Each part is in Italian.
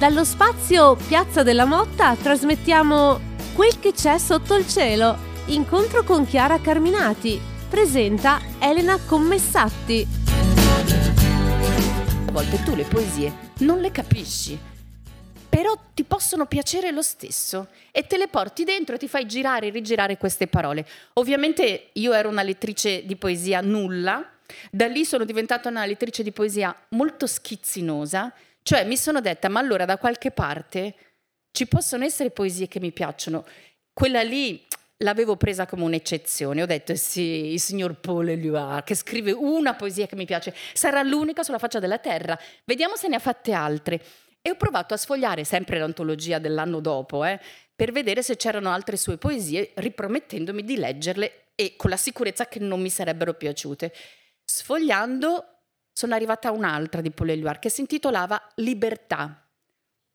Dallo spazio Piazza della Motta trasmettiamo Quel che c'è sotto il cielo. Incontro con Chiara Carminati. Presenta Elena Commessatti. A volte tu le poesie non le capisci, però ti possono piacere lo stesso e te le porti dentro e ti fai girare e rigirare queste parole. Ovviamente io ero una lettrice di poesia nulla, da lì sono diventata una lettrice di poesia molto schizzinosa cioè mi sono detta, ma allora da qualche parte ci possono essere poesie che mi piacciono. Quella lì l'avevo presa come un'eccezione. Ho detto sì, il signor Paul Eluard che scrive una poesia che mi piace, sarà l'unica sulla faccia della terra. Vediamo se ne ha fatte altre. E ho provato a sfogliare sempre l'antologia dell'anno dopo, eh, per vedere se c'erano altre sue poesie, ripromettendomi di leggerle e con la sicurezza che non mi sarebbero piaciute. Sfogliando sono arrivata a un'altra di Paul che si intitolava Libertà.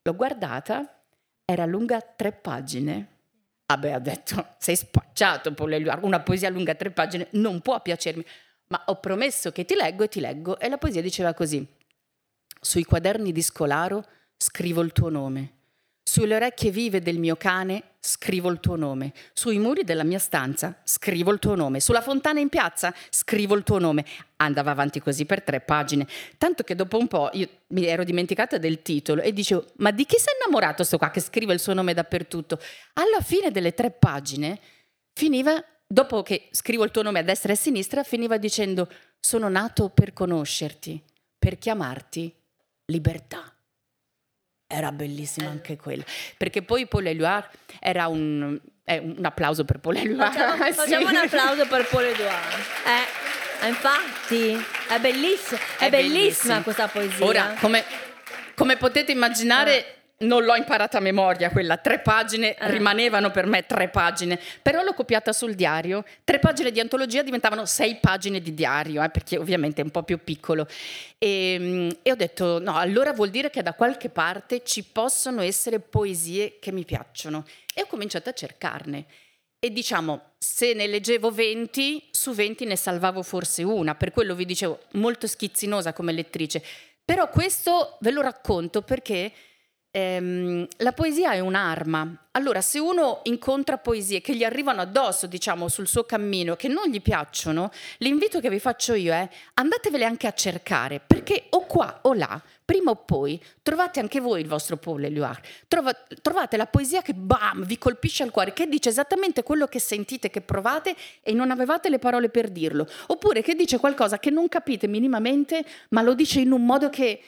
L'ho guardata, era lunga tre pagine. Ah beh, ha detto, sei spacciato Paul Éluard, una poesia lunga tre pagine non può piacermi, ma ho promesso che ti leggo e ti leggo. E la poesia diceva così, sui quaderni di Scolaro scrivo il tuo nome, sulle orecchie vive del mio cane scrivo il tuo nome. Sui muri della mia stanza scrivo il tuo nome. Sulla fontana in piazza scrivo il tuo nome. Andava avanti così per tre pagine. Tanto che dopo un po' io mi ero dimenticata del titolo e dicevo: Ma di chi si è innamorato sto qua che scrive il suo nome dappertutto? Alla fine delle tre pagine finiva, dopo che scrivo il tuo nome a destra e a sinistra, finiva dicendo: Sono nato per conoscerti, per chiamarti libertà. Era bellissima anche quella, perché poi Paul Éluard era un, eh, un applauso per Paul Éluard. Facciamo, facciamo un applauso per Paul Éluard. Eh, infatti, è, belliss- è, è bellissima, bellissima questa poesia. Ora, come, come potete immaginare, eh non l'ho imparata a memoria quella, tre pagine ah. rimanevano per me tre pagine, però l'ho copiata sul diario, tre pagine di antologia diventavano sei pagine di diario, eh, perché ovviamente è un po' più piccolo. E, ehm, e ho detto, no, allora vuol dire che da qualche parte ci possono essere poesie che mi piacciono. E ho cominciato a cercarne. E diciamo, se ne leggevo 20, su 20 ne salvavo forse una, per quello vi dicevo, molto schizzinosa come lettrice. Però questo ve lo racconto perché ehm, la poesia è un'arma. Allora, se uno incontra poesie che gli arrivano addosso, diciamo, sul suo cammino, che non gli piacciono, l'invito che vi faccio io è andatevele anche a cercare, perché o qua o là, prima o poi, trovate anche voi il vostro Paul Éluard. Trova, trovate la poesia che, bam, vi colpisce al cuore, che dice esattamente quello che sentite, che provate e non avevate le parole per dirlo. Oppure che dice qualcosa che non capite minimamente, ma lo dice in un modo che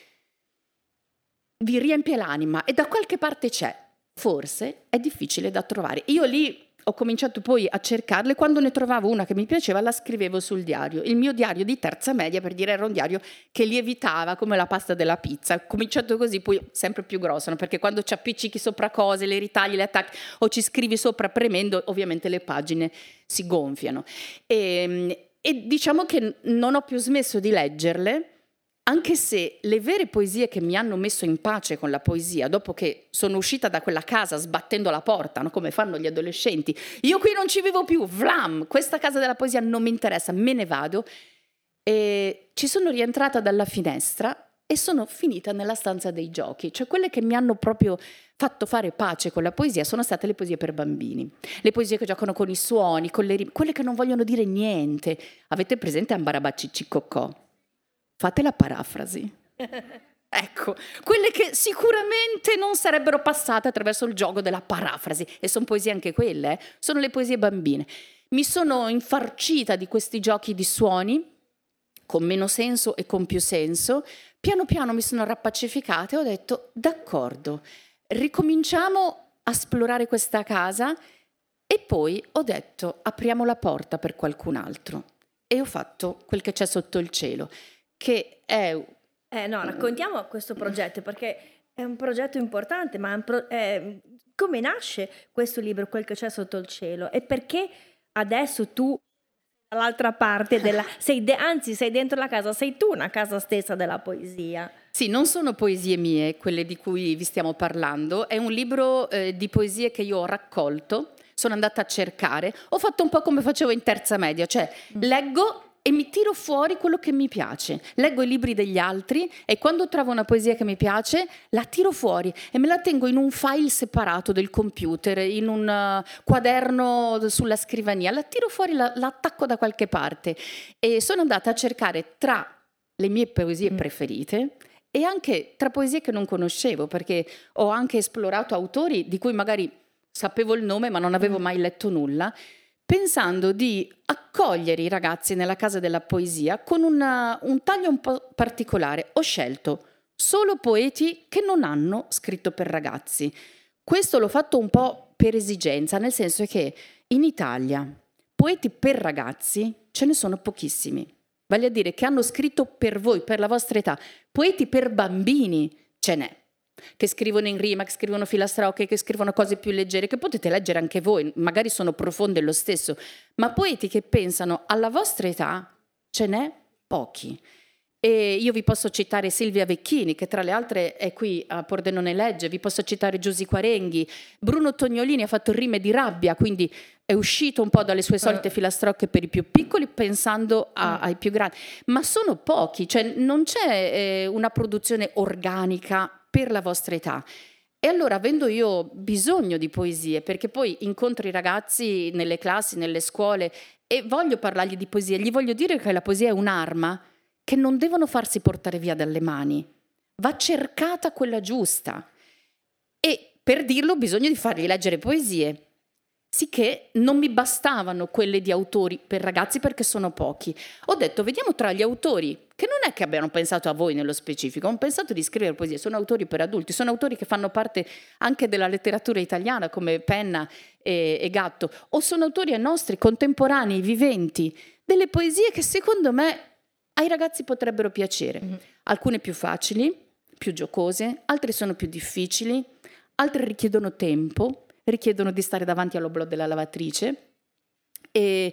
vi riempie l'anima e da qualche parte c'è. Forse è difficile da trovare. Io lì ho cominciato poi a cercarle, quando ne trovavo una che mi piaceva la scrivevo sul diario. Il mio diario di terza media, per dire, era un diario che lievitava come la pasta della pizza. Ho cominciato così, poi sempre più grosso, no? perché quando ci appiccichi sopra cose, le ritagli, le attacchi o ci scrivi sopra premendo, ovviamente le pagine si gonfiano. E, ehm, e diciamo che non ho più smesso di leggerle anche se le vere poesie che mi hanno messo in pace con la poesia, dopo che sono uscita da quella casa sbattendo la porta, no? come fanno gli adolescenti, io qui non ci vivo più, vlam, questa casa della poesia non mi interessa, me ne vado, e ci sono rientrata dalla finestra e sono finita nella stanza dei giochi, cioè quelle che mi hanno proprio fatto fare pace con la poesia sono state le poesie per bambini, le poesie che giocano con i suoni, con le rim- quelle che non vogliono dire niente. Avete presente Ambarabacci Ciccocò? Fate la parafrasi. Ecco, quelle che sicuramente non sarebbero passate attraverso il gioco della parafrasi, e sono poesie anche quelle, eh? sono le poesie bambine. Mi sono infarcita di questi giochi di suoni, con meno senso e con più senso. Piano piano mi sono rappacificata e ho detto, d'accordo, ricominciamo a esplorare questa casa e poi ho detto, apriamo la porta per qualcun altro. E ho fatto quel che c'è sotto il cielo che è... Eh no, raccontiamo questo progetto perché è un progetto importante, ma pro- è, come nasce questo libro, quel che c'è sotto il cielo e perché adesso tu dall'altra parte della... Sei de- anzi, sei dentro la casa, sei tu una casa stessa della poesia. Sì, non sono poesie mie quelle di cui vi stiamo parlando, è un libro eh, di poesie che io ho raccolto, sono andata a cercare, ho fatto un po' come facevo in terza media, cioè mm. leggo e mi tiro fuori quello che mi piace. Leggo i libri degli altri e quando trovo una poesia che mi piace la tiro fuori e me la tengo in un file separato del computer, in un uh, quaderno sulla scrivania, la tiro fuori, la, la attacco da qualche parte e sono andata a cercare tra le mie poesie mm. preferite e anche tra poesie che non conoscevo, perché ho anche esplorato autori di cui magari sapevo il nome ma non avevo mm. mai letto nulla pensando di accogliere i ragazzi nella casa della poesia con una, un taglio un po' particolare. Ho scelto solo poeti che non hanno scritto per ragazzi. Questo l'ho fatto un po' per esigenza, nel senso che in Italia poeti per ragazzi ce ne sono pochissimi. Vale a dire che hanno scritto per voi, per la vostra età. Poeti per bambini ce n'è che scrivono in rima, che scrivono filastrocche, che scrivono cose più leggere, che potete leggere anche voi, magari sono profonde lo stesso, ma poeti che pensano alla vostra età ce n'è pochi. E io vi posso citare Silvia Vecchini, che tra le altre è qui a Pordenone Legge, vi posso citare Giusy Quarenghi, Bruno Tognolini ha fatto rime di rabbia, quindi è uscito un po' dalle sue solite eh. filastrocche per i più piccoli pensando a, mm. ai più grandi, ma sono pochi, cioè non c'è eh, una produzione organica per la vostra età. E allora, avendo io bisogno di poesie, perché poi incontro i ragazzi nelle classi, nelle scuole e voglio parlargli di poesia, gli voglio dire che la poesia è un'arma che non devono farsi portare via dalle mani, va cercata quella giusta. E per dirlo bisogna fargli leggere poesie, sicché non mi bastavano quelle di autori per ragazzi perché sono pochi. Ho detto, vediamo tra gli autori, che non è che abbiano pensato a voi nello specifico, hanno pensato di scrivere poesie, sono autori per adulti, sono autori che fanno parte anche della letteratura italiana come Penna e, e Gatto, o sono autori nostri, contemporanei, viventi, delle poesie che secondo me ai ragazzi potrebbero piacere. Mm-hmm. Alcune più facili, più giocose, altre sono più difficili, altre richiedono tempo richiedono di stare davanti all'oblò della lavatrice e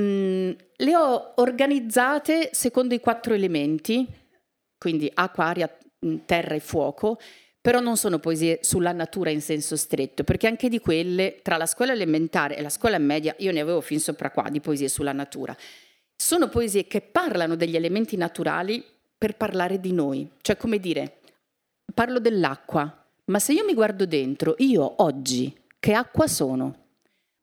mm, le ho organizzate secondo i quattro elementi, quindi acqua, aria, mm, terra e fuoco, però non sono poesie sulla natura in senso stretto, perché anche di quelle, tra la scuola elementare e la scuola media, io ne avevo fin sopra qua di poesie sulla natura. Sono poesie che parlano degli elementi naturali per parlare di noi, cioè come dire, parlo dell'acqua, ma se io mi guardo dentro, io oggi che acqua sono?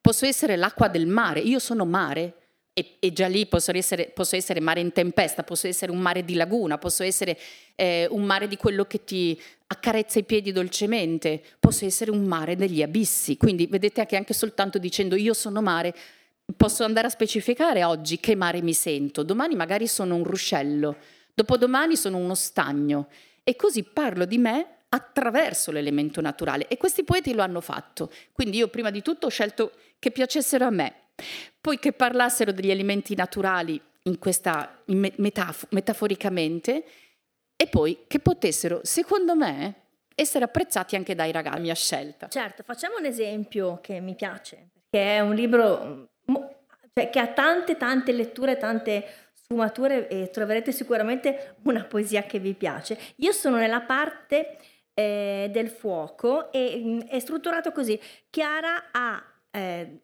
Posso essere l'acqua del mare, io sono mare e, e già lì posso essere, posso essere, mare in tempesta, posso essere un mare di laguna, posso essere eh, un mare di quello che ti accarezza i piedi dolcemente, posso essere un mare degli abissi. Quindi vedete che anche soltanto dicendo io sono mare posso andare a specificare oggi che mare mi sento, domani magari sono un ruscello, dopodomani sono uno stagno e così parlo di me attraverso l'elemento naturale e questi poeti lo hanno fatto. Quindi io prima di tutto ho scelto che piacessero a me, poi che parlassero degli elementi naturali in questa in metaf- metaforicamente e poi che potessero, secondo me, essere apprezzati anche dai ragazzi. Mia scelta. Certo, facciamo un esempio che mi piace, perché è un libro cioè, che ha tante tante letture, tante sfumature e troverete sicuramente una poesia che vi piace. Io sono nella parte eh, del fuoco e mh, mm, è strutturato così. Chiara ha, eh,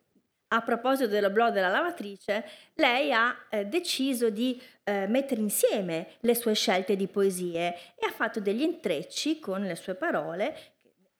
a proposito dello blog della lavatrice, lei ha eh, deciso di eh, mettere insieme le sue scelte di poesie e ha fatto degli intrecci con le sue parole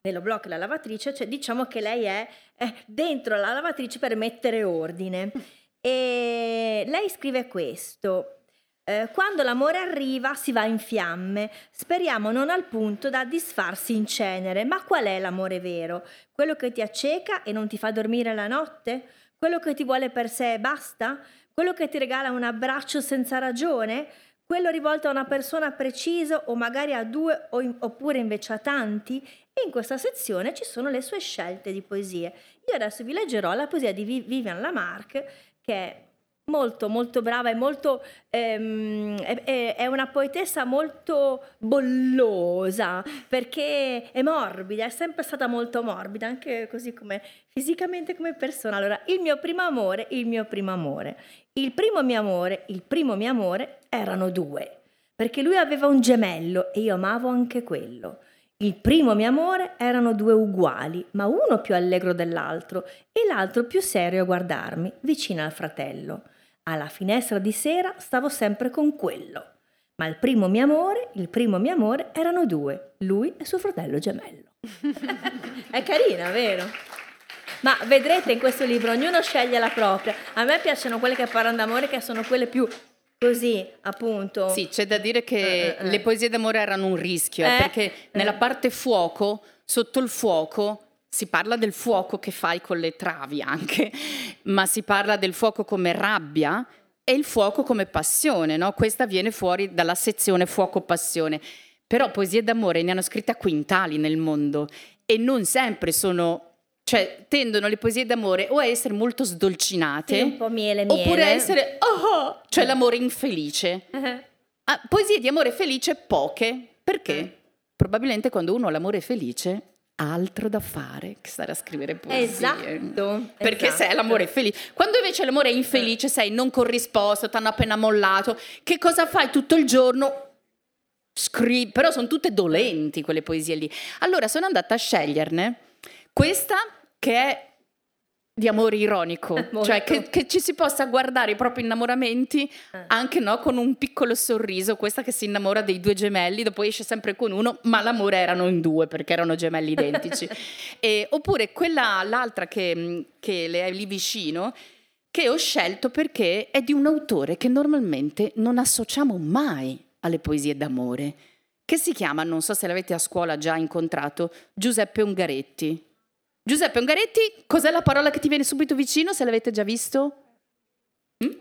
nello blog della lavatrice, cioè diciamo che lei è, è dentro la lavatrice per mettere ordine. E lei scrive questo. Eh, quando l'amore arriva si va in fiamme, speriamo non al punto da disfarsi in cenere. Ma qual è l'amore vero? Quello che ti acceca e non ti fa dormire la notte? Quello che ti vuole per sé e basta? Quello che ti regala un abbraccio senza ragione? Quello rivolto a una persona precisa o magari a due o in, oppure invece a tanti? E in questa sezione ci sono le sue scelte di poesie. Io adesso vi leggerò la poesia di Vivian Lamarck che è molto molto brava e molto ehm, è, è, una poetessa molto bollosa perché è morbida è sempre stata molto morbida anche così come fisicamente come persona. Allora il mio primo amore il mio primo amore. Il primo mio amore il primo mio amore erano due perché lui aveva un gemello e io amavo anche quello. Il primo mio amore erano due uguali, ma uno più allegro dell'altro e l'altro più serio a guardarmi, vicino al fratello. Alla finestra di sera stavo sempre con quello. Ma il primo mio amore, il primo mio amore erano due, lui e suo fratello gemello. È carina, vero? Ma vedrete in questo libro, ognuno sceglie la propria. A me piacciono quelle che parlano d'amore, che sono quelle più così, appunto. Sì, c'è da dire che Eh, eh, eh. le poesie d'amore erano un rischio, Eh, perché eh. nella parte fuoco, sotto il fuoco, si parla del fuoco che fai con le travi anche, ma si parla del fuoco come rabbia e il fuoco come passione, no? Questa viene fuori dalla sezione fuoco-passione. Però poesie d'amore ne hanno scritte a quintali nel mondo e non sempre sono... Cioè, tendono le poesie d'amore o a essere molto sdolcinate, Sì, un po' miele, miele. oppure a essere... oh, cioè l'amore infelice. Eh, Ah, poesie di amore felice poche. Perché? Eh. Probabilmente quando uno ha l'amore felice altro da fare che stare a scrivere poesie. Esatto. Perché esatto. se è l'amore felice. Quando invece l'amore è infelice, sei non corrisposto, ti hanno appena mollato, che cosa fai tutto il giorno? Scrivi, però sono tutte dolenti quelle poesie lì. Allora sono andata a sceglierne questa che è di amore ironico, cioè che, che ci si possa guardare i propri innamoramenti Eh. anche no, con un piccolo sorriso, questa che si innamora dei due gemelli, dopo esce sempre con uno, ma l'amore erano in due perché erano gemelli identici. E- oppure quella, l'altra che, che le è lì vicino, che ho scelto perché è di un autore che normalmente non associamo mai alle poesie d'amore, che si chiama, non so se l'avete a scuola già incontrato, Giuseppe Ungaretti. Giuseppe Ungaretti, cos'è la parola che ti viene subito vicino se l'avete già visto? Mm?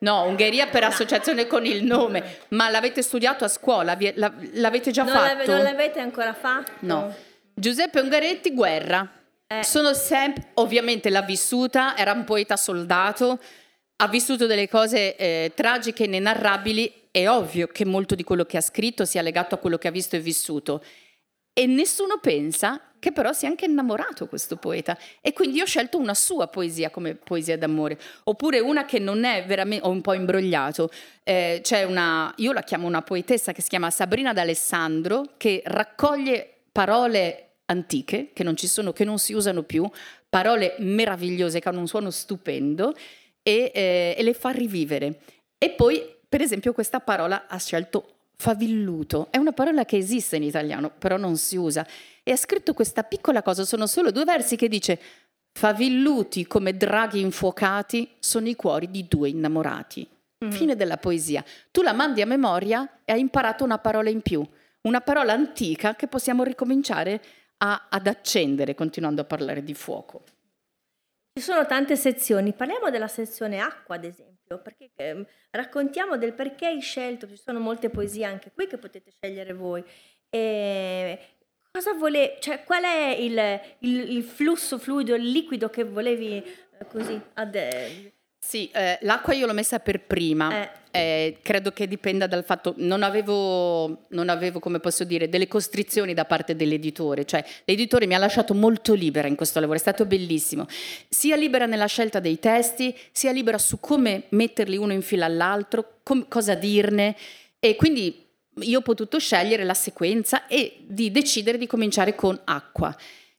No, Ungheria per associazione con il nome, ma l'avete studiato a scuola, l'avete già non, fatto? non l'avete ancora fatto? No. Giuseppe Ungaretti, guerra. Eh. Sono sempre, ovviamente l'ha vissuta, era un poeta soldato, ha vissuto delle cose eh, tragiche e inenarrabili, è ovvio che molto di quello che ha scritto sia legato a quello che ha visto e vissuto. E nessuno pensa che però sia anche innamorato questo poeta. E quindi ho scelto una sua poesia come poesia d'amore, oppure una che non è veramente, ho un po' imbrogliato. Eh, c'è una, io la chiamo una poetessa che si chiama Sabrina D'Alessandro, che raccoglie parole antiche che non ci sono, che non si usano più, parole meravigliose che hanno un suono stupendo e, eh, e le fa rivivere. E poi, per esempio, questa parola ha scelto favilluto. È una parola che esiste in italiano, però non si usa. E ha scritto questa piccola cosa, sono solo due versi che dice favilluti come draghi infuocati sono i cuori di due innamorati. Fine della poesia. Tu la mandi a memoria e hai imparato una parola in più, una parola antica che possiamo ricominciare a- ad accendere continuando a parlare di fuoco. Ci sono tante sezioni, parliamo della sezione acqua ad esempio, perché ehm, raccontiamo del perché hai scelto, ci sono molte poesie anche qui che potete scegliere voi. E cosa vole, cioè, qual è il, il- il flusso fluido, il liquido che volevi eh, così ad, eh, Sì, eh, l'acqua io l'ho messa per prima. Eh. Eh, credo che dipenda dal fatto, non avevo, non avevo, come posso dire, delle costrizioni da parte dell'editore, cioè l'editore mi ha lasciato molto libera in questo lavoro, è stato bellissimo, sia libera nella scelta dei testi, sia libera su come metterli uno in fila all'altro, com- cosa dirne e quindi io ho potuto scegliere la sequenza e di decidere di cominciare con acqua.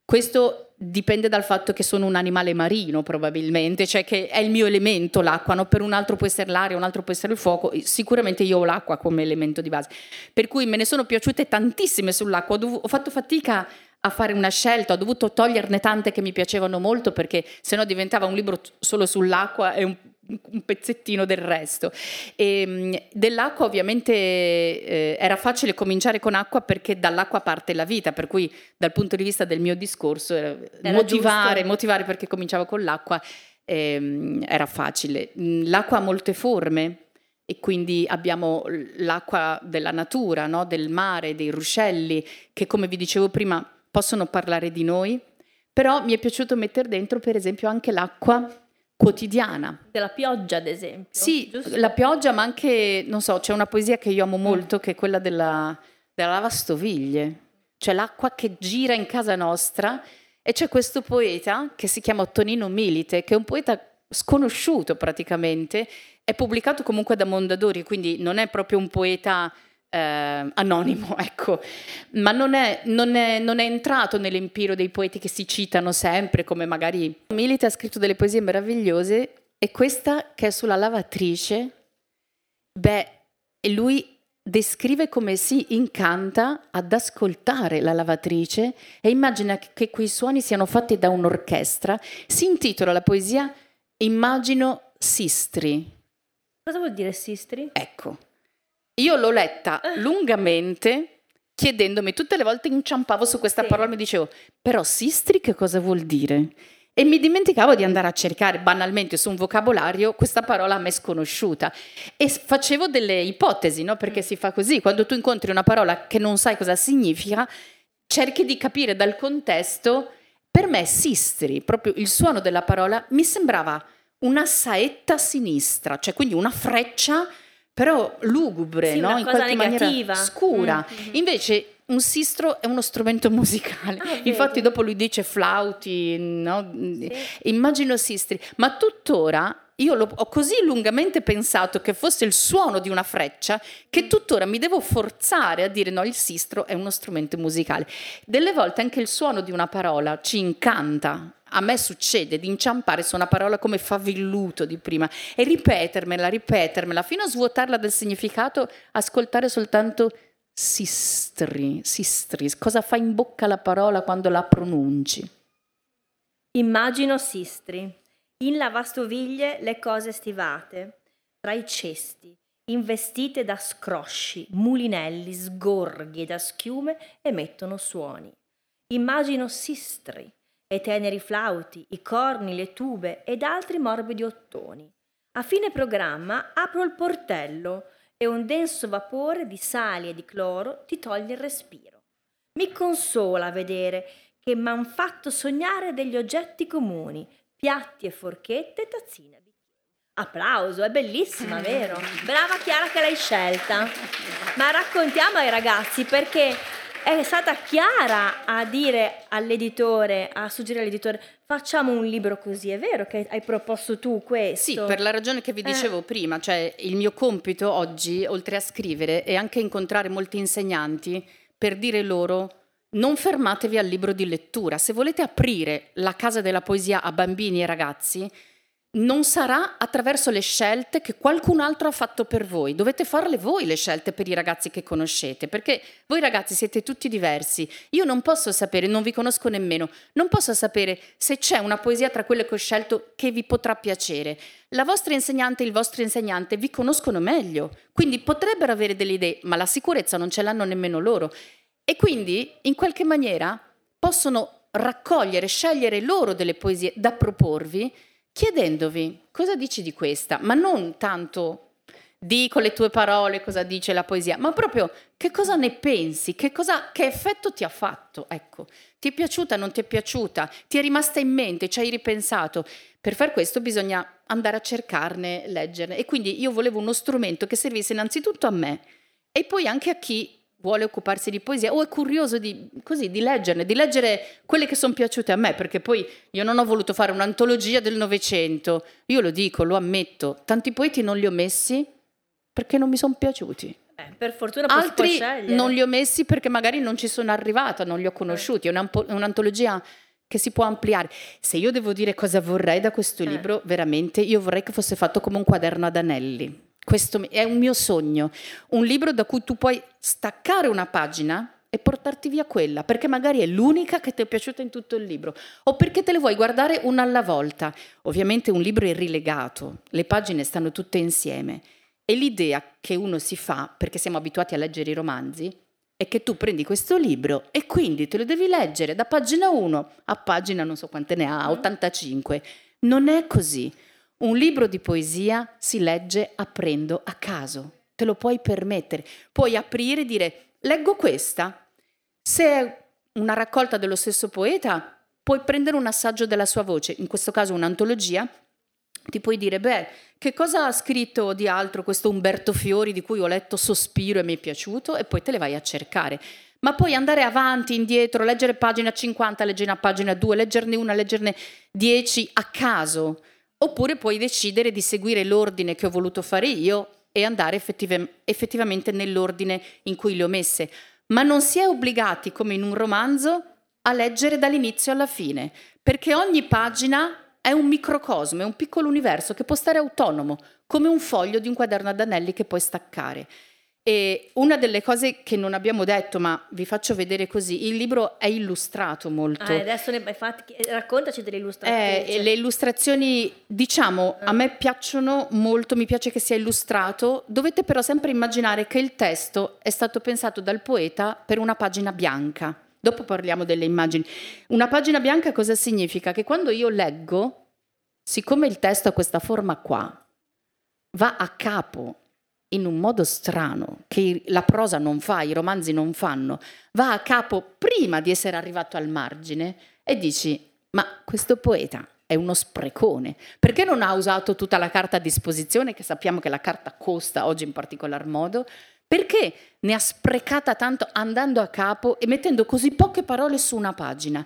Questo dipende dal fatto che sono un animale marino, probabilmente, cioè che è il mio elemento l'acqua, no? per un altro può essere l'aria, un altro può essere il fuoco, sicuramente io ho l'acqua come elemento di base. Per cui me ne sono piaciute tantissime sull'acqua, ho, dovu- ho fatto fatica a fare una scelta, ho dovuto toglierne tante che mi piacevano molto perché sennò diventava un libro solo sull'acqua e un, un pezzettino del resto. E, mh, dell'acqua ovviamente eh, era facile cominciare con acqua perché dall'acqua parte la vita, per cui dal punto di vista del mio discorso era motivare, giusto. motivare perché cominciavo con l'acqua ehm, era facile. Mm, L'acqua ha molte forme e quindi abbiamo l'acqua della natura, no? del mare, dei ruscelli, che come vi dicevo prima possono parlare di noi, però mi è piaciuto mettere dentro per esempio anche l'acqua quotidiana. della pioggia ad esempio? Sì, giusto? la pioggia, ma anche, non so, c'è una poesia che io amo molto, che è quella della, della lavastoviglie, cioè l'acqua che gira in casa nostra. E c'è questo poeta che si chiama Tonino Milite, che è un poeta sconosciuto praticamente, è pubblicato comunque da Mondadori, quindi non è proprio un poeta eh, anonimo, ecco, ma non è, non, è, non è entrato nell'empiro dei poeti che si citano sempre, come magari Milite ha scritto delle poesie meravigliose e questa che è sulla lavatrice, beh, lui descrive come si incanta ad ascoltare la lavatrice e immagina che quei suoni siano fatti da un'orchestra. Si intitola la poesia Immagino Sistri. Cosa vuol dire Sistri? Ecco, io l'ho letta Ah. lungamente chiedendomi tutte le volte inciampavo su questa Sì. parola mi dicevo però sistri che cosa vuol dire? E mi dimenticavo di andare a cercare banalmente su un vocabolario questa parola a me sconosciuta e facevo delle ipotesi, no? Perché si fa così, quando tu incontri una parola che non sai cosa significa, cerchi di capire dal contesto. Per me sistri, proprio il suono della parola, mi sembrava una saetta sinistra, cioè quindi una freccia però lugubre, Sì, no? una in cosa negativa. scura. Mm, mhm. Invece un sistro è uno strumento musicale. Ah, vedi. Infatti dopo lui dice flauti, no? immagino sistri, ma tuttora io lo- ho così lungamente pensato che fosse il suono di una freccia che tuttora mi devo forzare a dire no, il sistro è uno strumento musicale. Delle volte anche il suono di una parola ci incanta. A me succede di inciampare su una parola come favilluto di prima e ripetermela, ripetermela, fino a svuotarla del significato, ascoltare soltanto sistri, sistri. Cosa fa in bocca la parola quando la pronunci? Immagino Sistri, in lavastoviglie le cose stivate, tra i cesti, investite da scrosci, mulinelli, sgorghi da schiume emettono suoni. Immagino Sistri, e teneri flauti, i corni, le tube ed altri morbidi ottoni. A fine programma apro il portello e un denso vapore di sali e di cloro ti toglie il respiro. Mi consola vedere che m'han fatto sognare degli oggetti comuni, piatti e forchette e tazzine. Applauso, è bellissima, vero? Brava Chiara che l'hai scelta. Ma raccontiamo ai ragazzi perché è stata Chiara a dire all'editore, a suggerire all'editore, facciamo un libro così, è vero che hai proposto tu questo? Sì, per la ragione che vi Eh. dicevo prima, cioè il mio compito oggi, oltre a scrivere, è anche incontrare molti insegnanti per dire loro non fermatevi al libro di lettura. Se volete aprire la casa della poesia a bambini e ragazzi, non sarà attraverso le scelte che qualcun altro ha fatto per voi. Dovete farle voi le scelte per i ragazzi che conoscete, perché voi ragazzi siete tutti diversi. Io non posso sapere, non vi conosco nemmeno, non posso sapere se c'è una poesia tra quelle che ho scelto che vi potrà piacere. La vostra insegnante e il vostro insegnante vi conoscono meglio, quindi potrebbero avere delle idee, ma la sicurezza non ce l'hanno nemmeno loro. E quindi, in qualche maniera, possono raccogliere, scegliere loro delle poesie da proporvi chiedendovi cosa dici di questa, ma non tanto di con le tue parole cosa dice la poesia, ma proprio che cosa ne pensi, che, cosa, che effetto ti ha fatto, ecco. Ti è piaciuta, non ti è piaciuta, ti è rimasta in mente, ci hai ripensato. Per far questo bisogna andare a cercarne, leggerne. E quindi io volevo uno strumento che servisse innanzitutto a me e poi anche a chi vuole occuparsi di poesia o è curioso di, così, di leggerne, di leggere quelle che sono piaciute a me, perché poi io non ho voluto fare un'antologia del Novecento, io lo dico, lo ammetto, tanti poeti non li ho messi perché non mi sono piaciuti. Eh, per fortuna Altri non li ho messi perché magari non ci sono arrivata, non li ho conosciuti, è un'antologia che si può ampliare. Se io devo dire cosa vorrei da questo Eh. libro, veramente, io vorrei che fosse fatto come un quaderno ad anelli. Questo è un mio sogno, un libro da cui tu puoi staccare una pagina e portarti via quella, perché magari è l'unica che ti è piaciuta in tutto il libro, o perché te le vuoi guardare una alla volta. Ovviamente un libro è rilegato, le pagine stanno tutte insieme. E l'idea che uno si fa, perché siamo abituati a leggere i romanzi, è che tu prendi questo libro e quindi te lo devi leggere da pagina 1 a pagina non so quante ne ha, 85. Non è così. Un libro di poesia si legge aprendo a caso, te lo puoi permettere. Puoi aprire e dire, leggo questa. Se è una raccolta dello stesso poeta, puoi prendere un assaggio della sua voce, in questo caso un'antologia, ti puoi dire, beh, che cosa ha scritto di altro questo Umberto Fiori di cui ho letto Sospiro e mi è piaciuto e poi te le vai a cercare. Ma puoi andare avanti, indietro, leggere pagina 50, leggere una pagina 2, leggerne una, leggerne 10 a caso. Oppure puoi decidere di seguire l'ordine che ho voluto fare io e andare effettiv- effettivamente nell'ordine in cui le ho messe. Ma non si è obbligati, come in un romanzo, a leggere dall'inizio alla fine, perché ogni pagina è un microcosmo, è un piccolo universo che può stare autonomo, come un foglio di un quaderno ad anelli che puoi staccare. E una delle cose che non abbiamo detto, ma vi faccio vedere così, il libro è illustrato molto. Ah, adesso ne, infatti, raccontaci delle illustrazioni. Eh, le illustrazioni, diciamo, a me piacciono molto, mi piace che sia illustrato. Dovete però sempre immaginare che il testo è stato pensato dal poeta per una pagina bianca. Dopo parliamo delle immagini. Una pagina bianca cosa significa? Che quando io leggo, siccome il testo ha questa forma qua, va a capo in un modo strano, che la prosa non fa, i romanzi non fanno, va a capo prima di essere arrivato al margine e dici, ma questo poeta è uno sprecone, perché non ha usato tutta la carta a disposizione, che sappiamo che la carta costa oggi in particolar modo, perché ne ha sprecata tanto andando a capo e mettendo così poche parole su una pagina?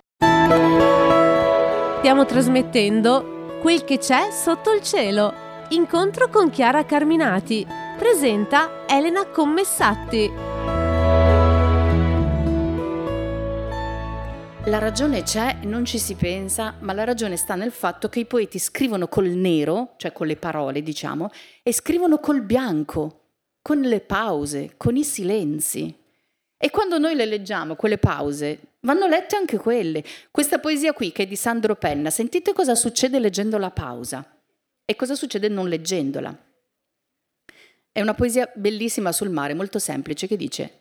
Stiamo trasmettendo quel che c'è sotto il cielo. Incontro con Chiara Carminati presenta Elena Commessatti. La ragione c'è, non ci si pensa, ma la ragione sta nel fatto che i poeti scrivono col nero, cioè con le parole, diciamo, e scrivono col bianco, con le pause, con i silenzi. E quando noi le leggiamo, quelle pause, vanno lette anche quelle. Questa poesia qui, che è di Sandro Penna, sentite cosa succede leggendo la pausa e cosa succede non leggendola. È una poesia bellissima sul mare, molto semplice, che dice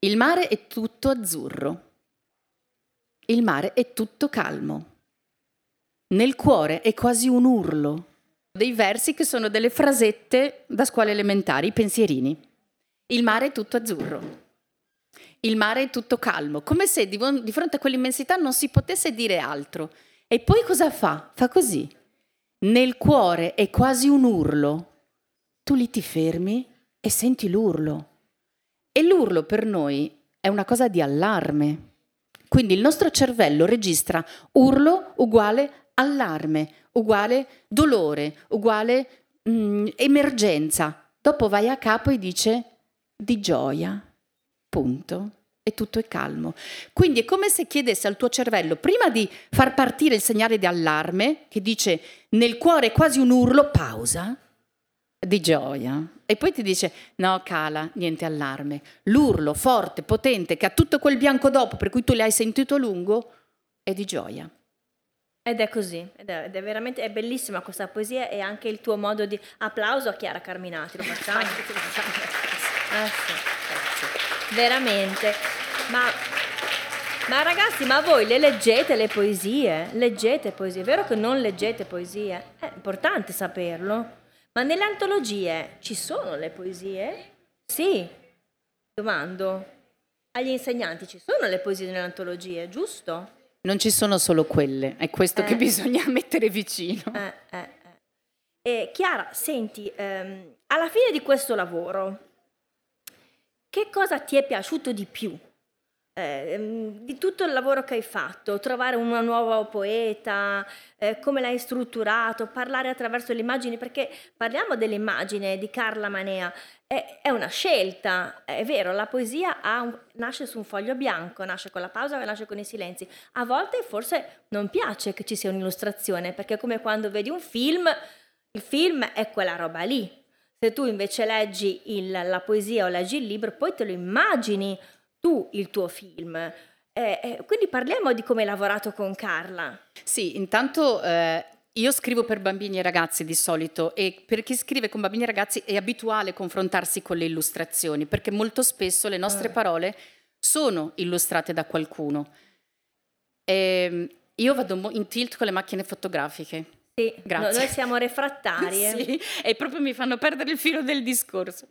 Il mare è tutto azzurro, il mare è tutto calmo, nel cuore è quasi un urlo. Dei versi che sono delle frasette da scuola elementari, pensierini. Il mare è tutto azzurro, il mare è tutto calmo, come se di, fronte a quell'immensità non si potesse dire altro. E poi cosa fa? Fa così. Nel cuore è quasi un urlo tu lì ti fermi e senti l'urlo. E l'urlo per noi è una cosa di allarme. Quindi il nostro cervello registra urlo uguale allarme, uguale dolore, uguale mm, emergenza. Dopo vai a capo e dice di gioia, punto. E tutto è calmo. Quindi è come se chiedesse al tuo cervello, prima di far partire il segnale di allarme, che dice nel cuore quasi un urlo, pausa, di gioia. E poi ti dice: No, cala, niente allarme. L'urlo forte, potente, che ha tutto quel bianco dopo, per cui tu l'hai sentito a lungo, è di gioia. Ed è così, ed è, ed è, veramente è bellissima questa poesia e anche il tuo modo di applauso a Chiara Carminati, lo facciamo. eh, sì, veramente. Ma, ma, ragazzi, ma voi le leggete le poesie? Leggete poesie? È vero che non leggete poesie? È importante saperlo. Ma nelle antologie ci sono le poesie? Sì. Domando. Agli insegnanti ci sono le poesie nelle antologie, giusto? Non ci sono solo quelle, è questo eh. che bisogna mettere vicino. Eh, eh, eh. E Chiara, senti, ehm, alla fine di questo lavoro, che cosa ti è piaciuto di più? Eh, di tutto il lavoro che hai fatto, trovare una nuova poeta, eh, come l'hai strutturato, parlare attraverso le immagini, perché parliamo dell'immagine di Carla Manea, è, è una scelta, è vero, la poesia un, nasce su un foglio bianco, nasce con la pausa, nasce con i silenzi. A volte forse non piace che ci sia un'illustrazione, perché è come quando vedi un film, il film è quella roba lì. Se tu invece leggi il, la poesia o leggi il libro, poi te lo immagini tu il tuo film. Eh, eh, quindi parliamo di come hai lavorato con Carla. Sì, intanto eh, io scrivo per bambini e ragazzi di solito e per chi scrive con bambini e ragazzi è abituale confrontarsi con le illustrazioni perché molto spesso le nostre ah. parole sono illustrate da qualcuno. E ehm, io vado in tilt con le macchine fotografiche. Sì, Grazie. noi siamo refrattarie. sì, e proprio mi fanno perdere il filo del discorso.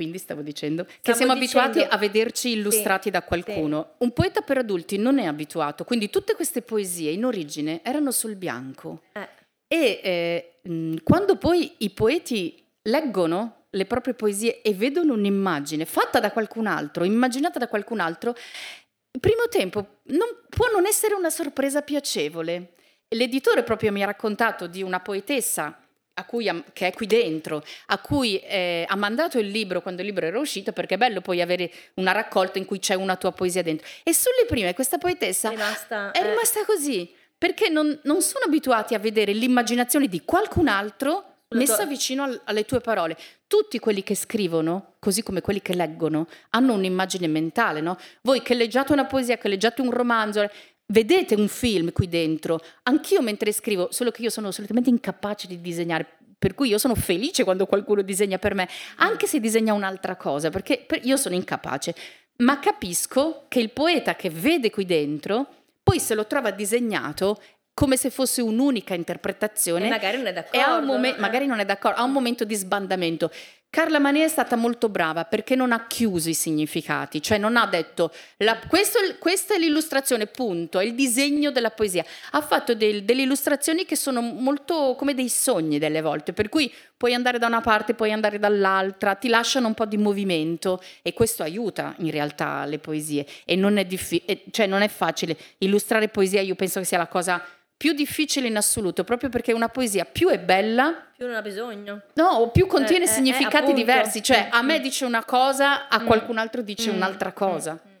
Quindi stavo dicendo stavo che siamo dicendo... abituati a vederci illustrati sì, da qualcuno. Sì. Un poeta per adulti non è abituato, quindi tutte queste poesie in origine erano sul bianco. Eh. E eh, quando poi i poeti leggono le proprie poesie e vedono un'immagine fatta da qualcun altro, immaginata da qualcun altro, il primo tempo non, può non essere una sorpresa piacevole. L'editore proprio mi ha raccontato di una poetessa cui, che è qui dentro, a cui eh, ha mandato il libro quando il libro era uscito, perché è bello poi avere una raccolta in cui c'è una tua poesia dentro. E sulle prime questa poetessa è rimasta, è rimasta così, perché non, non sono abituati a vedere l'immaginazione di qualcun altro messa tua- vicino al- alle tue parole. Tutti quelli che scrivono, così come quelli che leggono, hanno un'immagine mentale, no? Voi che leggiate una poesia, che leggiate un romanzo, vedete un film qui dentro. Anch'io mentre scrivo, solo che io sono assolutamente incapace di disegnare. Per cui io sono felice quando qualcuno disegna per me, anche se disegna un'altra cosa, perché per- io sono incapace. Ma capisco che il poeta che vede qui dentro, poi se lo trova disegnato come se fosse un'unica interpretazione E magari non è d'accordo. un momen- magari non è d'accordo, ha un momento di sbandamento. Carla Mania è stata molto brava perché non ha chiuso i significati, cioè non ha detto la- questo questa è l'illustrazione, punto, è il disegno della poesia. Ha fatto del- delle illustrazioni che sono molto come dei sogni delle volte, per cui puoi andare da una parte, puoi andare dall'altra, ti lasciano un po' di movimento e questo aiuta in realtà le poesie e non è, diffi- cioè non è facile. Illustrare poesia io penso che sia la cosa più difficile in assoluto, proprio perché una poesia più è bella, Più non ha bisogno. no, o più contiene Eh, eh, significati eh, diversi, cioè a me Mm. dice una cosa, a Mm. qualcun altro dice Mm, un'altra cosa. mm, mm.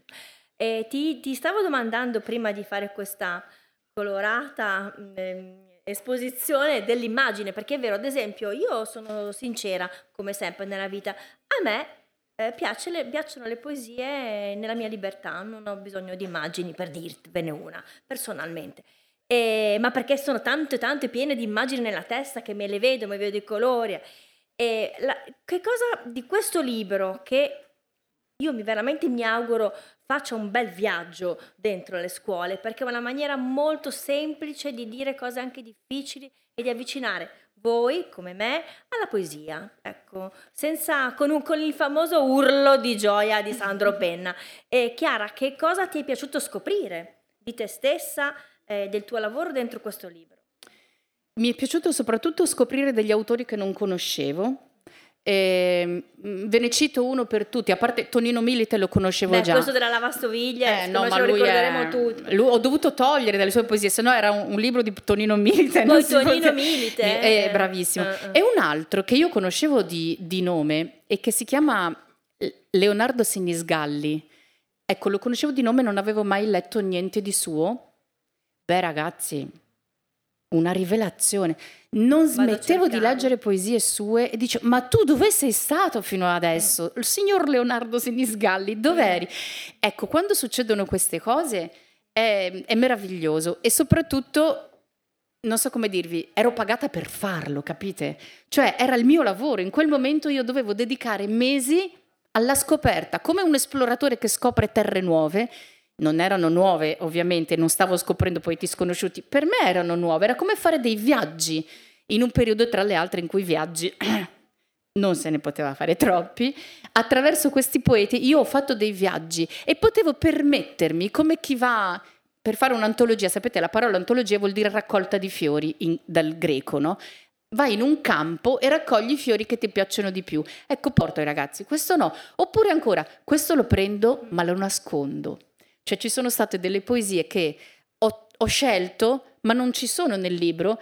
E ti, ti stavo domandando prima di fare questa colorata mm, ehm, esposizione dell'immagine, perché è vero, ad esempio, io sono sincera, come sempre nella vita, a me eh, piace le- piacciono le poesie nella mia libertà, non ho bisogno di immagini per dirvene una, personalmente. E- ma perché sono tante, tante piene di immagini nella testa che me le vedo, mi vedo i colori. E la- che cosa di questo libro che io mi, veramente mi auguro faccia un bel viaggio dentro le scuole perché è una maniera molto semplice di dire cose anche difficili e di avvicinare voi come me alla poesia, ecco, senza con, un- con il famoso urlo di gioia di Sandro Penna. E Chiara, che cosa ti è piaciuto scoprire di te stessa, eh, del tuo lavoro dentro questo libro? Mi è piaciuto soprattutto scoprire degli autori che non conoscevo. E, mm, ve ne cito uno per tutti, a parte Tonino Milite lo conoscevo Beh, già. questo della lavastoviglie, Eh, no, ma lo ricorderemo è- tutti. lui- ho dovuto togliere dalle sue poesie, se no era un, un libro di Tonino Milite. Poi Tonino poteva- Milite, È eh. bravissimo. Eh, eh. E un altro che io conoscevo di, di nome e che si chiama Leonardo Sinisgalli. Ecco, lo conoscevo di nome, non avevo mai letto niente di suo. Beh, ragazzi, una rivelazione. Non smettevo di leggere poesie sue e dicevo, ma tu dove sei stato fino adesso? Il signor Leonardo Sinisgalli, dov'eri? Ecco, quando succedono queste cose è, è meraviglioso e soprattutto, non so come dirvi, ero pagata per farlo, capite? Cioè era il mio lavoro, in quel momento io dovevo dedicare mesi alla scoperta, come un esploratore che scopre terre nuove. Non erano nuove, ovviamente, non stavo scoprendo poeti sconosciuti, per me erano nuove, era come fare dei viaggi in un periodo tra le altre in cui viaggi non se ne poteva fare troppi. Attraverso questi poeti io ho fatto dei viaggi e potevo permettermi, come chi va per fare un'antologia, sapete la parola antologia vuol dire raccolta di fiori in- dal greco, no? Vai in un campo e raccogli i fiori che ti piacciono di più. Ecco, porto ai ragazzi, questo no. Oppure ancora, questo lo prendo ma lo nascondo. Cioè ci sono state delle poesie che ho, ho scelto ma non ci sono nel libro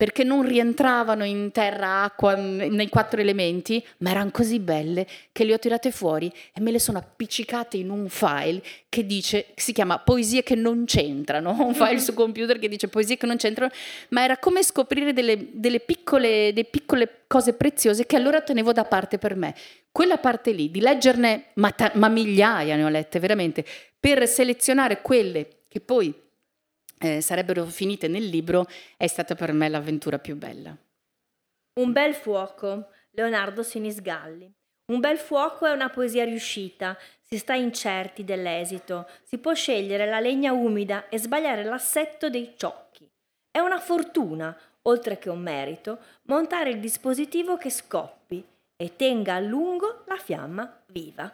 perché non rientravano in terra, acqua, m- nei quattro elementi, ma erano così belle che le ho tirate fuori e me le sono appiccicate in un file che dice, si chiama Poesie che non c'entrano, un file su computer che dice Poesie che non c'entrano, ma era come scoprire delle, delle piccole, piccole cose preziose che allora tenevo da parte per me. Quella parte lì, di leggerne, ma, ta- ma migliaia ne ho lette veramente, per selezionare quelle che poi eh, sarebbero finite nel libro, è stata per me l'avventura più bella. Un bel fuoco, Leonardo Sinisgalli. Un bel fuoco è una poesia riuscita, si sta incerti dell'esito, si può scegliere la legna umida e sbagliare l'assetto dei ciocchi. È una fortuna, oltre che un merito, montare il dispositivo che scoppi e tenga a lungo la fiamma viva.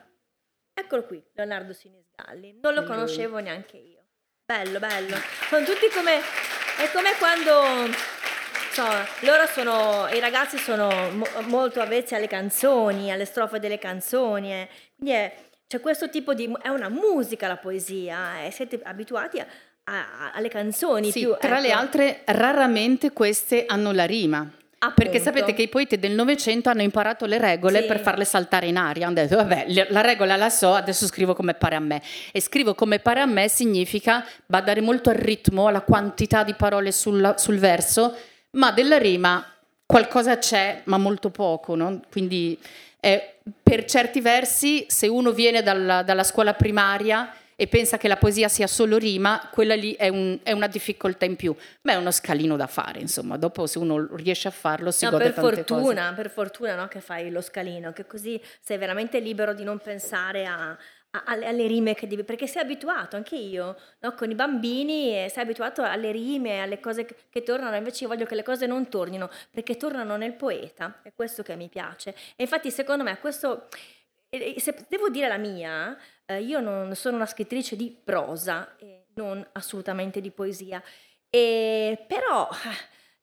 Eccolo qui, Leonardo Sinisgalli. Non lo conoscevo neanche io. Bello, bello. Sono tutti come... È come quando... Insomma, loro sono... I ragazzi sono mo- molto avvezzi alle canzoni, alle strofe delle canzoni. eh. Quindi è, c'è questo tipo di... È una musica la poesia. E siete abituati a- a- alle canzoni Sì, più... tra le ecco. altre, raramente queste hanno la rima. Perché sapete che i poeti del Novecento hanno imparato le regole Sì. per farle saltare in aria. Hanno detto, vabbè, la regola la so, adesso scrivo come pare a me. E scrivo come pare a me significa badare molto al ritmo, alla quantità di parole sulla- sul verso, ma della rima qualcosa c'è, ma molto poco. no? Quindi eh, per certi versi, se uno viene dalla, dalla scuola primaria e pensa che la poesia sia solo rima, quella lì è, un- è una difficoltà in più. Ma è uno scalino da fare, insomma. Dopo, se uno riesce a farlo, si No, gode per fortuna, per fortuna no, che fai lo scalino, che così sei veramente libero di non pensare a- alle, alle rime che devi, perché sei abituato, anche io, no, con i bambini, eh, sei abituato alle rime, alle cose che, che tornano, invece io voglio che le cose non tornino, perché tornano nel poeta, è questo che mi piace. E infatti secondo me questo, e- e se devo dire la mia, eh, io non sono una scrittrice di prosa, e non assolutamente di poesia, e, però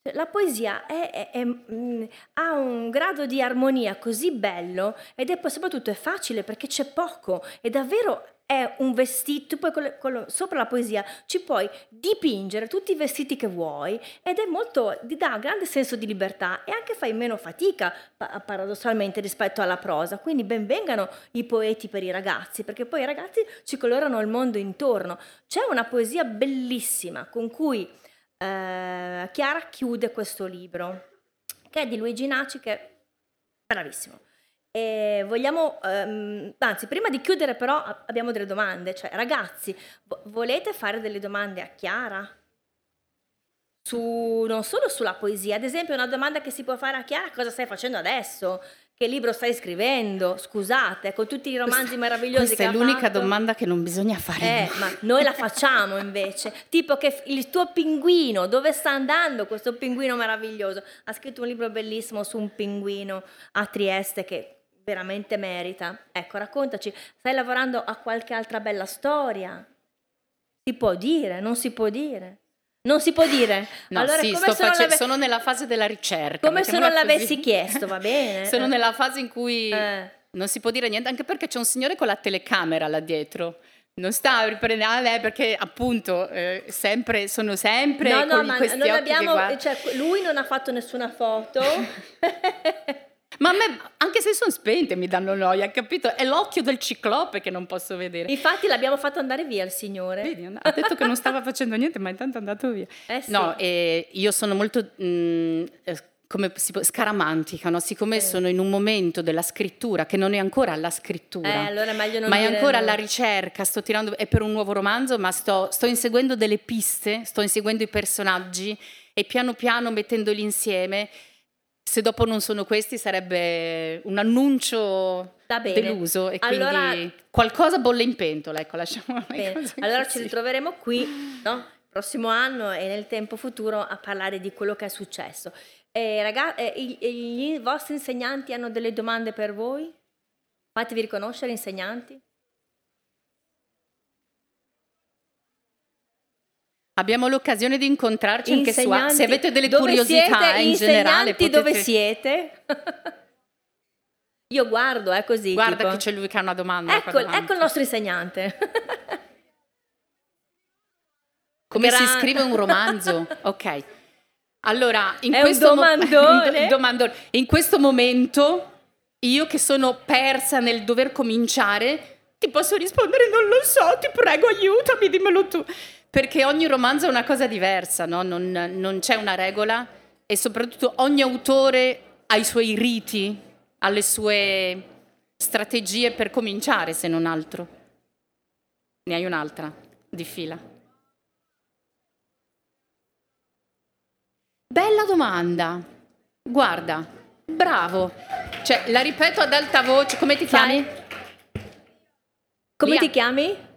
eh, la poesia è- è- è, mm, ha un grado di armonia così bello ed è soprattutto è facile perché c'è poco e davvero è un vestito, poi con con sopra la poesia ci puoi dipingere tutti i vestiti che vuoi ed è molto, ti dà un grande senso di libertà e anche fai meno fatica pa- paradossalmente rispetto alla prosa, quindi benvengano i poeti per i ragazzi perché poi i ragazzi ci colorano il mondo intorno. C'è una poesia bellissima con cui eh, Chiara chiude questo libro, che è di Luigi Naci, che è bravissimo. E vogliamo, ehm, anzi, prima di chiudere però abbiamo delle domande, cioè ragazzi, vo- volete fare delle domande a Chiara? Su, non solo sulla poesia, ad esempio una domanda che si può fare a Chiara, cosa stai facendo adesso? Che libro stai scrivendo? Scusate, con tutti i romanzi meravigliosi Questa che è ha l'unica fatto. domanda che non bisogna fare. Eh, ma noi la facciamo invece. Tipo che il tuo pinguino, dove sta andando questo pinguino meraviglioso? Ha scritto un libro bellissimo su un pinguino a Trieste che veramente merita. Ecco, raccontaci, stai lavorando a qualche altra bella storia? Si può dire, non si può dire? Non si può dire? No, allora, sì, come sto face- sono nella fase della ricerca. come se non mettiamola così. l'avessi chiesto, va bene? Sono Eh. nella fase in cui Eh. non si può dire niente, anche perché c'è un signore con la telecamera là dietro. Non sta riprendendo a lei perché appunto eh, sempre, sono sempre No, no, ma non abbiamo, cioè, lui non ha fatto nessuna foto. Ma a me, anche se sono spente, mi danno noia, capito? È l'occhio del ciclope che non posso vedere. Infatti l'abbiamo fatto andare via il signore. Vedi, ha detto che non stava facendo niente, ma intanto è andato via. Eh sì. No, eh, io sono molto mm, eh, come si può- scaramantica, no? siccome Sì. sono in un momento della scrittura che non è ancora la scrittura. Eh, allora è meglio non ma è ancora no. alla ricerca, sto tirando, è per un nuovo romanzo, ma sto, sto inseguendo delle piste, sto inseguendo i personaggi e piano piano mettendoli insieme. Se dopo non sono questi sarebbe un annuncio deluso e Allora- quindi qualcosa bolle in pentola, ecco, lasciamo Allora così. ci ritroveremo qui, no? Il prossimo anno e nel tempo futuro a parlare di quello che è successo. E raga- eh, i- i- i vostri insegnanti hanno delle domande per voi? Fatevi riconoscere, insegnanti. Abbiamo l'occasione di incontrarci anche su se avete delle curiosità siete? in generale potete... dove siete? Io guardo, è così. Guarda tipo. che c'è lui che ha una domanda. Ecco, ecco il nostro insegnante. Come si Gra- scrive un romanzo? ok. Allora, in questo mo- domandone. un domandone. In questo momento, io che sono persa nel dover cominciare, ti posso rispondere, non lo so, ti prego, aiutami, dimmelo tu. Perché ogni romanzo è una cosa diversa, no? non, non c'è una regola e soprattutto ogni autore ha i suoi riti, ha le sue strategie per cominciare, se non altro. Ne hai un'altra di fila. Bella domanda. Guarda, bravo. Cioè, la ripeto ad alta voce. Come ti chiami? Come Ria. ti chiami?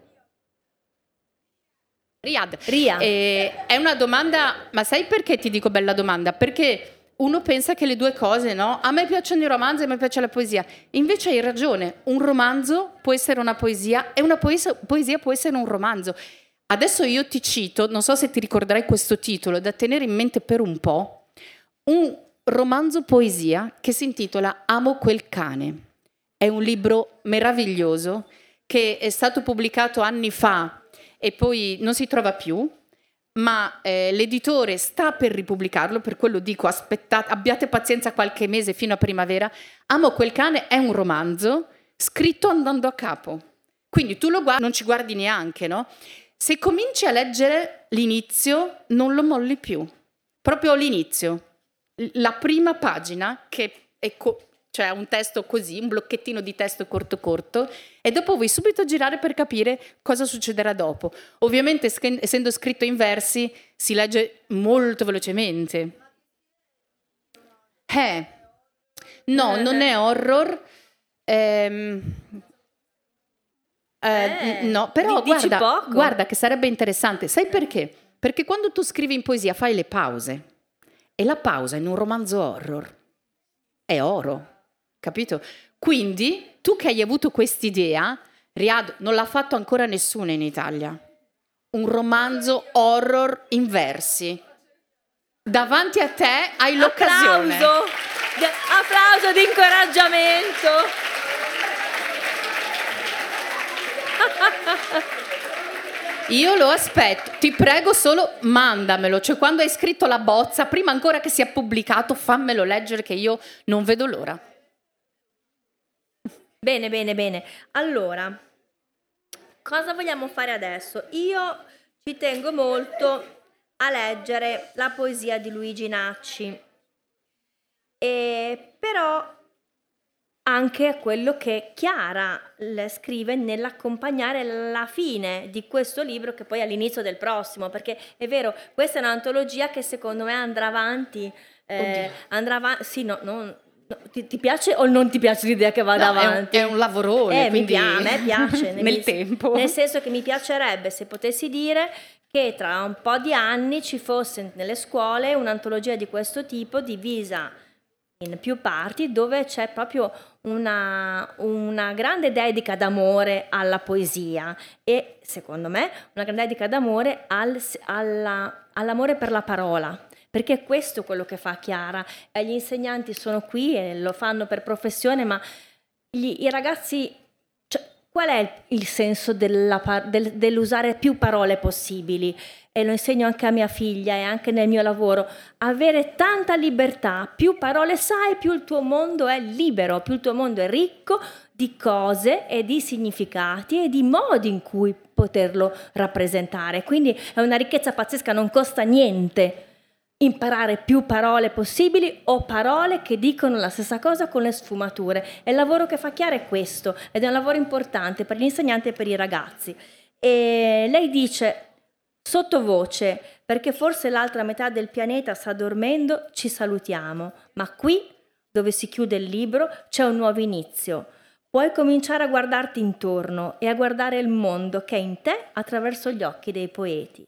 Riyad. Ria. Eh, è una domanda, ma sai perché ti dico bella domanda? Perché uno pensa che le due cose, no? A me piacciono i romanzi, a me piace la poesia. Invece hai ragione, un romanzo può essere una poesia e una poesia, poesia può essere un romanzo. Adesso io ti cito, non so se ti ricorderai questo titolo, da tenere in mente per un po', un romanzo poesia che si intitola Amo quel cane. È un libro meraviglioso che è stato pubblicato anni fa e poi non si trova più, ma eh, l'editore sta per ripubblicarlo, per quello dico aspettate, abbiate pazienza qualche mese fino a primavera. Amo quel cane è un romanzo scritto andando a capo. Quindi tu lo guardi, non ci guardi neanche, no? Se cominci a leggere l'inizio, non lo molli più. Proprio l'inizio. La prima pagina, che è co- cioè un testo così, un blocchettino di testo corto corto, e dopo vuoi subito girare per capire cosa succederà dopo. Ovviamente, essendo scritto in versi, si legge molto velocemente. Eh, no, non è horror. Ehm, eh, eh, no, però guarda, guarda che sarebbe interessante. Sai perché? Perché quando tu scrivi in poesia fai le pause e la pausa in un romanzo horror è oro capito? Quindi tu che hai avuto quest'idea, Riad non l'ha fatto ancora nessuno in Italia. Un romanzo horror in versi. Davanti a te hai l'occasione. Applauso, applauso di incoraggiamento. Io lo aspetto, ti prego solo mandamelo, cioè quando hai scritto la bozza, prima ancora che sia pubblicato, fammelo leggere che io non vedo l'ora. Bene, bene, bene. Allora, cosa vogliamo fare adesso? Io ci tengo molto a leggere la poesia di Luigi Nacci, e però anche quello che Chiara scrive nell'accompagnare la fine di questo libro che poi è all'inizio del prossimo, perché è vero, questa è un'antologia che secondo me andrà avanti, eh, andrà avanti, sì, no, non, ti, ti, piace o non ti piace l'idea che vada no, avanti? È un, è un lavorone, eh, quindi... mi piace, a me piace. nel mi, tempo. Nel senso che mi piacerebbe se potessi dire che tra un po' di anni ci fosse nelle scuole un'antologia di questo tipo divisa in più parti dove c'è proprio una, una, grande dedica d'amore alla poesia e secondo me una grande dedica d'amore al, alla, all'amore per la parola perché è questo quello che fa Chiara. E gli insegnanti sono qui e lo fanno per professione, ma gli, i ragazzi, cioè, qual è il, il senso della, del, dell'usare più parole possibili? E lo insegno anche a mia figlia e anche nel mio lavoro, avere tanta libertà, più parole sai, più il tuo mondo è libero, più il tuo mondo è ricco di cose e di significati e di modi in cui poterlo rappresentare. Quindi è una ricchezza pazzesca, non costa niente imparare più parole possibili o parole che dicono la stessa cosa con le sfumature. E il lavoro che fa Chiara è questo ed è un lavoro importante per gli insegnanti e per i ragazzi. E lei dice sottovoce, perché forse l'altra metà del pianeta sta dormendo, ci salutiamo, ma qui, dove si chiude il libro, c'è un nuovo inizio. Puoi cominciare a guardarti intorno e a guardare il mondo che è in te attraverso gli occhi dei poeti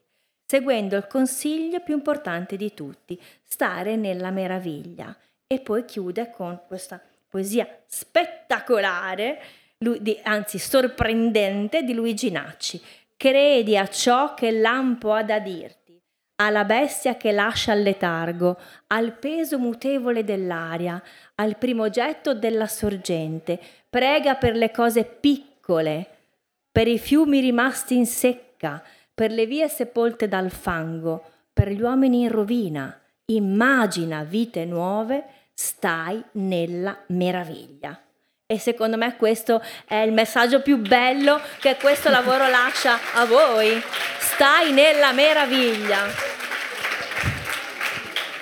seguendo il consiglio più importante di tutti, stare nella meraviglia. E poi chiude con questa poesia spettacolare, anzi sorprendente, di Luigi Nacci. Credi a ciò che lampo ha da dirti, alla bestia che lascia il letargo, al peso mutevole dell'aria, al primogetto della sorgente. Prega per le cose piccole, per i fiumi rimasti in secca, per le vie sepolte dal fango, per gli uomini in rovina. Immagina vite nuove, stai nella meraviglia. E secondo me questo è il messaggio più bello che questo lavoro lascia a voi. Stai nella meraviglia.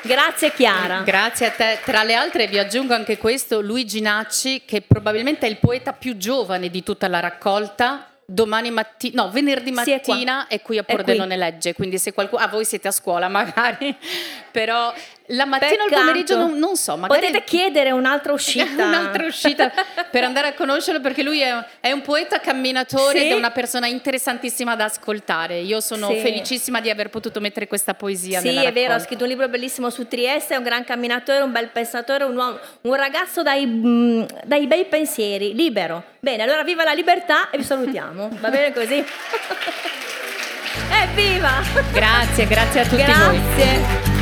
Grazie Chiara. Grazie a te. Tra le altre vi aggiungo anche questo, Luigi Nacci, che probabilmente è il poeta più giovane di tutta la raccolta, domani mattina, no, venerdì mattina è, è qui a Pordenone Legge, quindi se qualcuno, ah, voi siete a scuola magari, però la mattina o il pomeriggio non, non, so, magari... Potete chiedere un'altra uscita. un'altra uscita per andare a conoscerlo perché lui è, è un poeta camminatore sì. ed è una persona interessantissima da ascoltare. Io sono sì. felicissima di aver potuto mettere questa poesia Sì, è vero, ha scritto un libro bellissimo su Trieste, è un gran camminatore, un bel pensatore, un, uomo, un ragazzo dai, mm, dai bei pensieri, libero. Bene, allora viva la libertà e vi salutiamo. Va bene così? Evviva! Grazie, grazie a tutti grazie. voi.